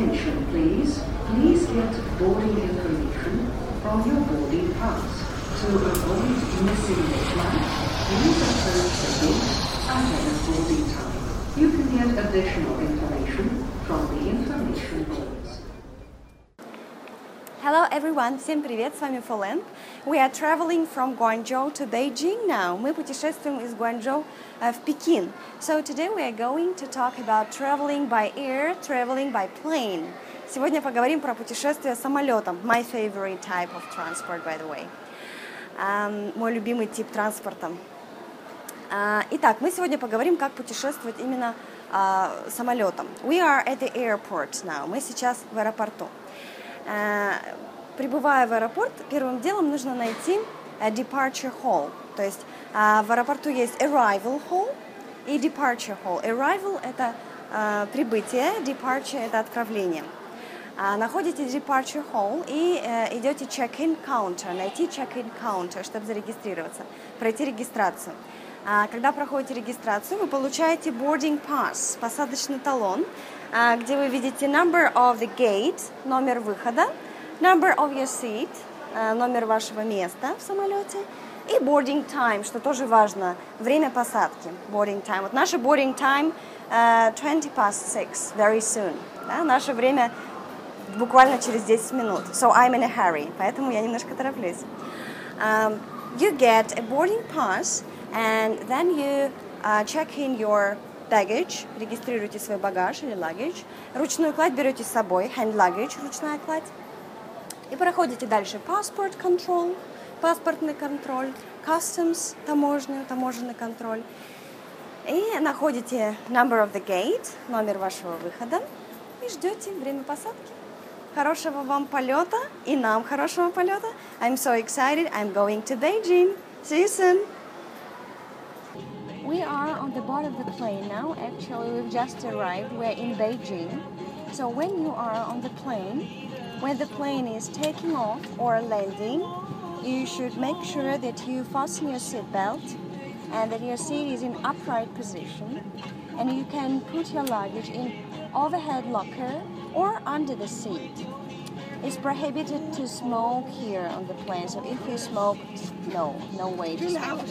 Attention please. Please get boarding information from your boarding pass. To avoid missing the flight, please approach the gate ahead of boarding time. You can get additional information everyone, всем привет, с вами Фолен. We are traveling from Guangzhou to Beijing now. Мы путешествуем из Гуанчжоу э, в Пекин. So today we are going to talk about traveling by air, traveling by plane. Сегодня поговорим про путешествие самолетом. My favorite type of transport, by the way. Um, мой любимый тип транспорта. Uh, итак, мы сегодня поговорим, как путешествовать именно uh, самолетом. We are at the airport now. Мы сейчас в аэропорту. Uh, прибывая в аэропорт, первым делом нужно найти departure hall. То есть uh, в аэропорту есть arrival hall и departure hall. Arrival – это uh, прибытие, departure – это отправление. Находите departure hall и э, идете check-in counter, найти check-in counter, чтобы зарегистрироваться, пройти регистрацию. Когда проходите регистрацию, вы получаете boarding pass, посадочный талон, где вы видите number of the gate, номер выхода, number of your seat, а, номер вашего места в самолете, и boarding time, что тоже важно, время посадки, boarding time. Вот наше boarding time uh, 20 past 6, very soon. Да? Наше время буквально через 10 минут. So I'm in a hurry, поэтому я немножко тороплюсь. Um, you get a boarding pass, and then you uh, check in your baggage, регистрируете свой багаж или luggage. Ручную кладь берете с собой, hand luggage, ручная кладь. И проходите дальше passport control, паспортный контроль, customs, таможню, таможенный контроль. И находите number of the gate, номер вашего выхода, и ждете время посадки. Хорошего вам полета и нам хорошего полета. I'm so excited. I'm going to Beijing. See you soon. We are on the bottom of the plane now. Actually, we've just arrived. We're in Beijing. So when you are on the plane, when the plane is taking off or landing, you should make sure that you fasten your seatbelt and that your seat is in upright position and you can put your luggage in overhead locker or under the seat. It's prohibited to smoke here on the plane, so if you smoke, no, no way to smoke.